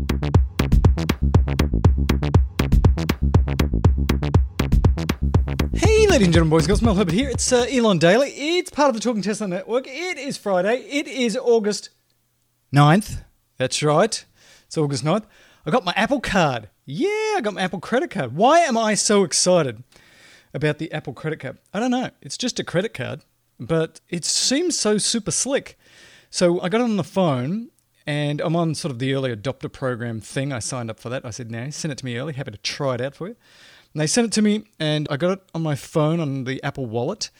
Hey, ladies and gentlemen, boys and girls, Mel Herbert here. It's uh, Elon Daily. It's part of the Talking Tesla Network. It is Friday. It is August 9th. That's right. It's August 9th. I got my Apple card. Yeah, I got my Apple credit card. Why am I so excited about the Apple credit card? I don't know. It's just a credit card, but it seems so super slick. So I got it on the phone and I'm on sort of the early adopter program thing. I signed up for that. I said, no, send it to me early. Happy to try it out for you. And they sent it to me, and I got it on my phone on the Apple Wallet,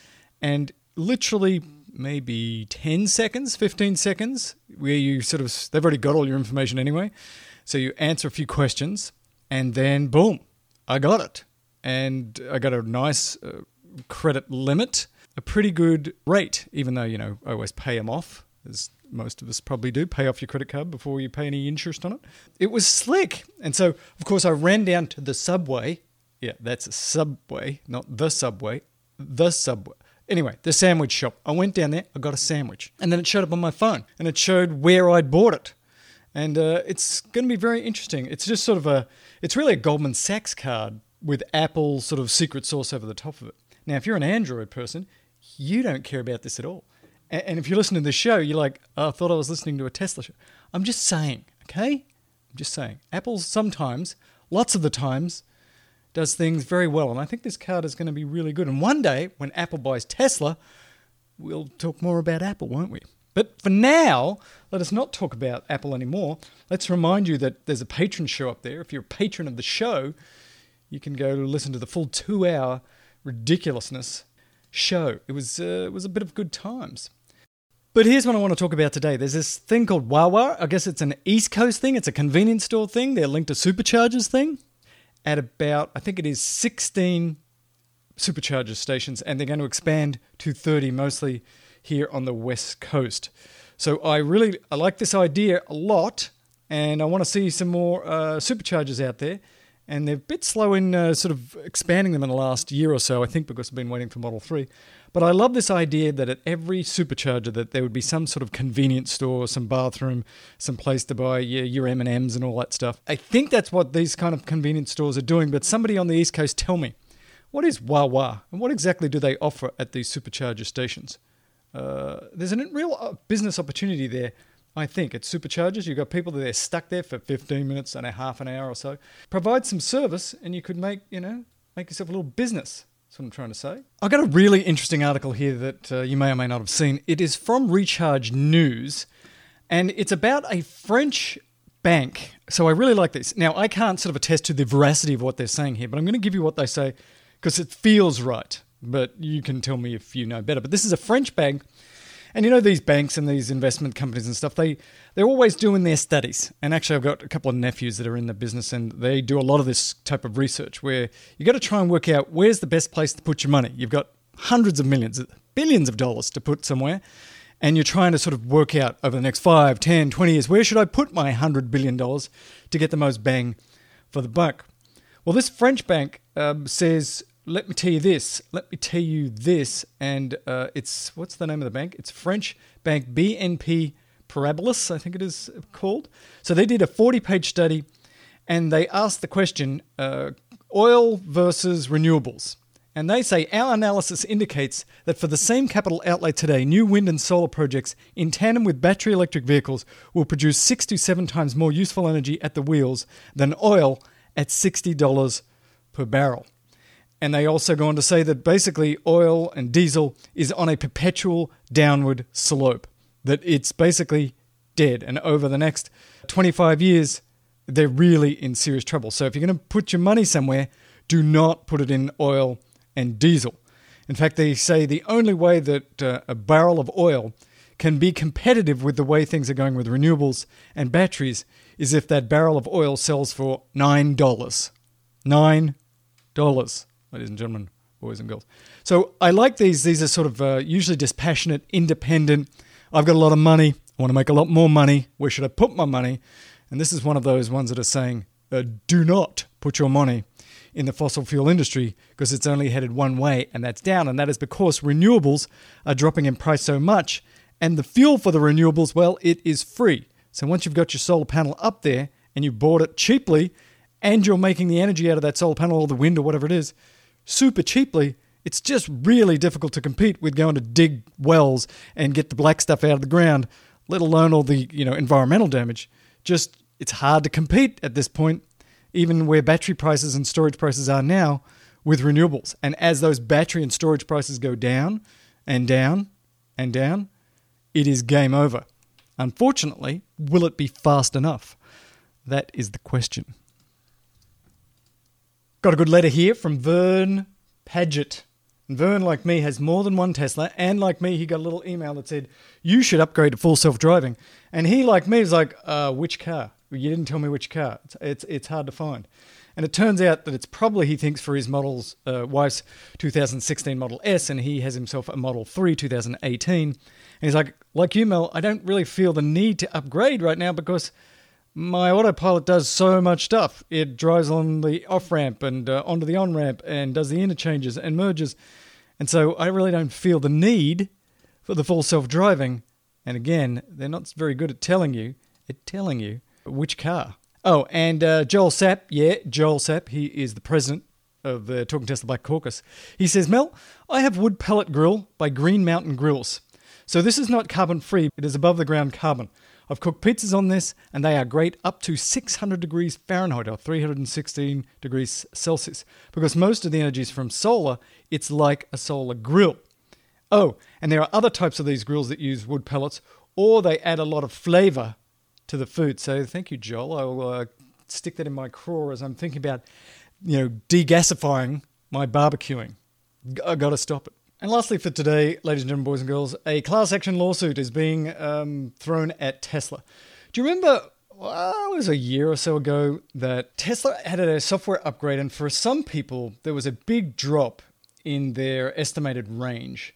and literally maybe 10 seconds, 15 seconds, where you sort of, they've already got all your information anyway. So you answer a few questions, and then boom, I got it. And I got a nice uh, credit limit, a pretty good rate, even though, you know, I always pay them off, as most of us probably do, pay off your credit card before you pay any interest on it. It was slick. And so, of course, I ran down to the subway yeah, that's a subway, not the subway, the subway. Anyway, the sandwich shop. I went down there, I got a sandwich. And then it showed up on my phone and it showed where I'd bought it. And uh, it's going to be very interesting. It's just sort of a, it's really a Goldman Sachs card with Apple sort of secret sauce over the top of it. Now, if you're an Android person, you don't care about this at all. And if you're listening to the show, you're like, oh, I thought I was listening to a Tesla show. I'm just saying, okay? I'm just saying. Apple sometimes, lots of the times, does things very well. And I think this card is going to be really good. And one day, when Apple buys Tesla, we'll talk more about Apple, won't we? But for now, let us not talk about Apple anymore. Let's remind you that there's a Patreon show up there. If you're a patron of the show, you can go listen to the full two hour ridiculousness show. It was, uh, it was a bit of good times. But here's what I want to talk about today. There's this thing called Wawa. I guess it's an East Coast thing. It's a convenience store thing. They're linked to superchargers thing at about, I think it is 16 supercharger stations, and they're going to expand to 30, mostly here on the west coast. So I really I like this idea a lot, and I want to see some more uh, superchargers out there. And they're a bit slow in uh, sort of expanding them in the last year or so, I think, because I've been waiting for Model 3. But I love this idea that at every supercharger that there would be some sort of convenience store, some bathroom, some place to buy your, your M&Ms and all that stuff. I think that's what these kind of convenience stores are doing, but somebody on the East Coast tell me, what is Wawa and what exactly do they offer at these supercharger stations? Uh, there's a real uh, business opportunity there I think at superchargers, you've got people that are stuck there for 15 minutes and a half an hour or so. Provide some service, and you could make you know make yourself a little business. That's what I'm trying to say. I got a really interesting article here that uh, you may or may not have seen. It is from Recharge News, and it's about a French bank. So I really like this. Now, I can't sort of attest to the veracity of what they're saying here, but I'm going to give you what they say because it feels right. But you can tell me if you know better. But this is a French bank and you know these banks and these investment companies and stuff, they they're always doing their studies. And actually, I've got a couple of nephews that are in the business, and they do a lot of this type of research where you got to try and work out where's the best place to put your money. You've got hundreds of millions, billions of dollars to put somewhere, and you're trying to sort of work out over the next 5, 10, 20 years where should I put my $100 billion to get the most bang for the buck. Well, this French bank um, says let me tell you this. Let me tell you this. And uh, it's what's the name of the bank? It's French bank BNP Paribas, I think it is called. So they did a 40 page study and they asked the question uh, oil versus renewables. And they say our analysis indicates that for the same capital outlay today, new wind and solar projects in tandem with battery electric vehicles will produce six to seven times more useful energy at the wheels than oil at $60 per barrel. And they also go on to say that basically oil and diesel is on a perpetual downward slope, that it's basically dead. And over the next 25 years, they're really in serious trouble. So if you're going to put your money somewhere, do not put it in oil and diesel. In fact, they say the only way that uh, a barrel of oil can be competitive with the way things are going with renewables and batteries is if that barrel of oil sells for $9. $9 ladies and gentlemen, boys and girls. So I like these. These are sort of uh, usually dispassionate, independent. I've got a lot of money. I want to make a lot more money. Where should I put my money? And this is one of those ones that are saying, uh, do not put your money in the fossil fuel industry because it's only headed one way, and that's down. And that is because renewables are dropping in price so much. And the fuel for the renewables, well, it is free. So once you've got your solar panel up there and you bought it cheaply and you're making the energy out of that solar panel or the wind or whatever it is super cheaply, it's just really difficult to compete with going to dig wells and get the black stuff out of the ground, let alone all the, you know, environmental damage. Just it's hard to compete at this point, even where battery prices and storage prices are now with renewables. And as those battery and storage prices go down and down and down, it is game over. Unfortunately, will it be fast enough? That is the question. Got a good letter here from Vern Paget. And Vern, like me, has more than one Tesla, and like me, he got a little email that said, You should upgrade to full self driving. And he, like me, is like, uh, Which car? You didn't tell me which car. It's, it's, it's hard to find. And it turns out that it's probably, he thinks, for his model's uh, wife's 2016 Model S, and he has himself a Model 3 2018. And he's like, Like you, Mel, I don't really feel the need to upgrade right now because my autopilot does so much stuff. It drives on the off ramp and uh, onto the on ramp and does the interchanges and merges. And so I really don't feel the need for the full self driving. And again, they're not very good at telling you, at telling you which car. Oh, and uh, Joel Sapp, yeah, Joel Sapp, he is the president of the Talking Tesla Black Caucus. He says, Mel, I have wood pellet grill by Green Mountain Grills. So this is not carbon free, it is above the ground carbon. I've cooked pizzas on this, and they are great up to 600 degrees Fahrenheit or 316 degrees Celsius. Because most of the energy is from solar, it's like a solar grill. Oh, and there are other types of these grills that use wood pellets, or they add a lot of flavor to the food. So thank you, Joel. I'll uh, stick that in my craw as I'm thinking about, you know, degasifying my barbecuing. I got to stop it. And lastly, for today, ladies and gentlemen, boys and girls, a class action lawsuit is being um, thrown at Tesla. Do you remember? Well, it was a year or so ago that Tesla had a software upgrade, and for some people, there was a big drop in their estimated range.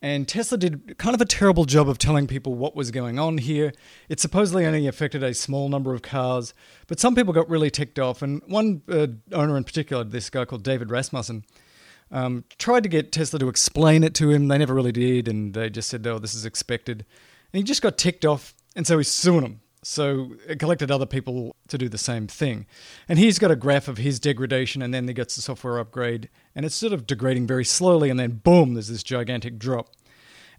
And Tesla did kind of a terrible job of telling people what was going on here. It supposedly only affected a small number of cars, but some people got really ticked off. And one uh, owner in particular, this guy called David Rasmussen, um, tried to get Tesla to explain it to him. They never really did, and they just said, "Oh, this is expected." And he just got ticked off, and so he's suing them. So it collected other people to do the same thing. And he's got a graph of his degradation, and then he gets the software upgrade, and it's sort of degrading very slowly, and then boom, there's this gigantic drop.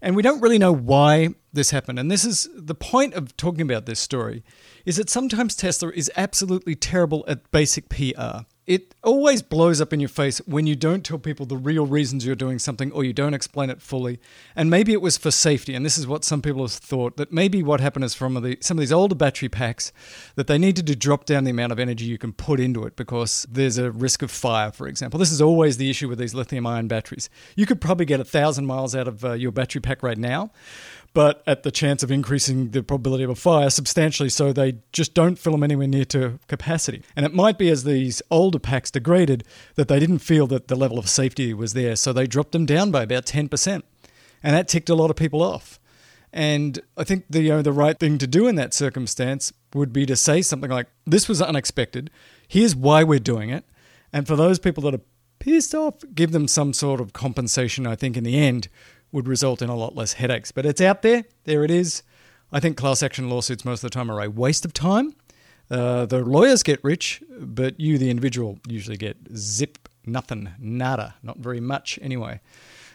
And we don't really know why this happened. And this is the point of talking about this story is that sometimes Tesla is absolutely terrible at basic PR it always blows up in your face when you don't tell people the real reasons you're doing something or you don't explain it fully. And maybe it was for safety. And this is what some people have thought that maybe what happened is from the, some of these older battery packs that they needed to drop down the amount of energy you can put into it because there's a risk of fire, for example. This is always the issue with these lithium ion batteries. You could probably get a thousand miles out of uh, your battery pack right now but at the chance of increasing the probability of a fire substantially so they just don't fill them anywhere near to capacity. And it might be as these older packs degraded that they didn't feel that the level of safety was there, so they dropped them down by about 10%. And that ticked a lot of people off. And I think the you know, the right thing to do in that circumstance would be to say something like, "This was unexpected. Here's why we're doing it." And for those people that are pissed off, give them some sort of compensation. I think in the end, would result in a lot less headaches. But it's out there. There it is. I think class action lawsuits most of the time are a waste of time. Uh, the lawyers get rich, but you, the individual, usually get zip, nothing, nada, not very much anyway.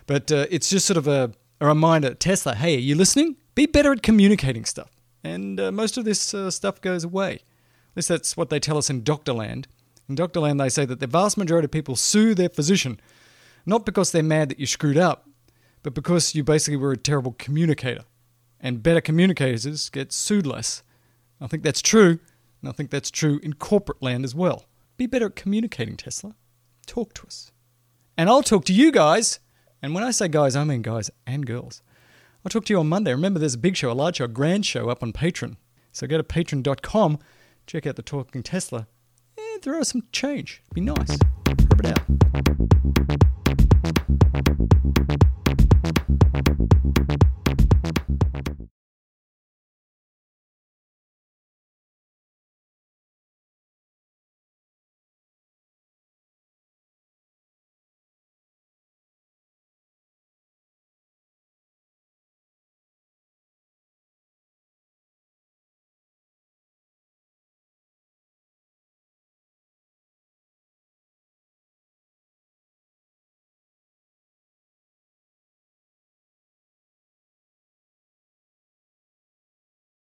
But uh, it's just sort of a, a, reminder Tesla, hey, are you listening? Be better at communicating stuff. And uh, most of this uh, stuff goes away. At least that's what they tell us in Doctorland. In Doctorland, they say that the vast majority of people sue their physician, not because they're mad that you screwed up, but because you basically were a terrible communicator. And better communicators get sued less. I think that's true, and I think that's true in corporate land as well. Be better at communicating, Tesla. Talk to us. And I'll talk to you guys. And when I say guys, I mean guys and girls. I'll talk to you on Monday. Remember, there's a big show, a large show, a grand show up on Patreon. So go to patreon.com, check out the Talking Tesla, and throw us some change. It'd be nice. Rub it out.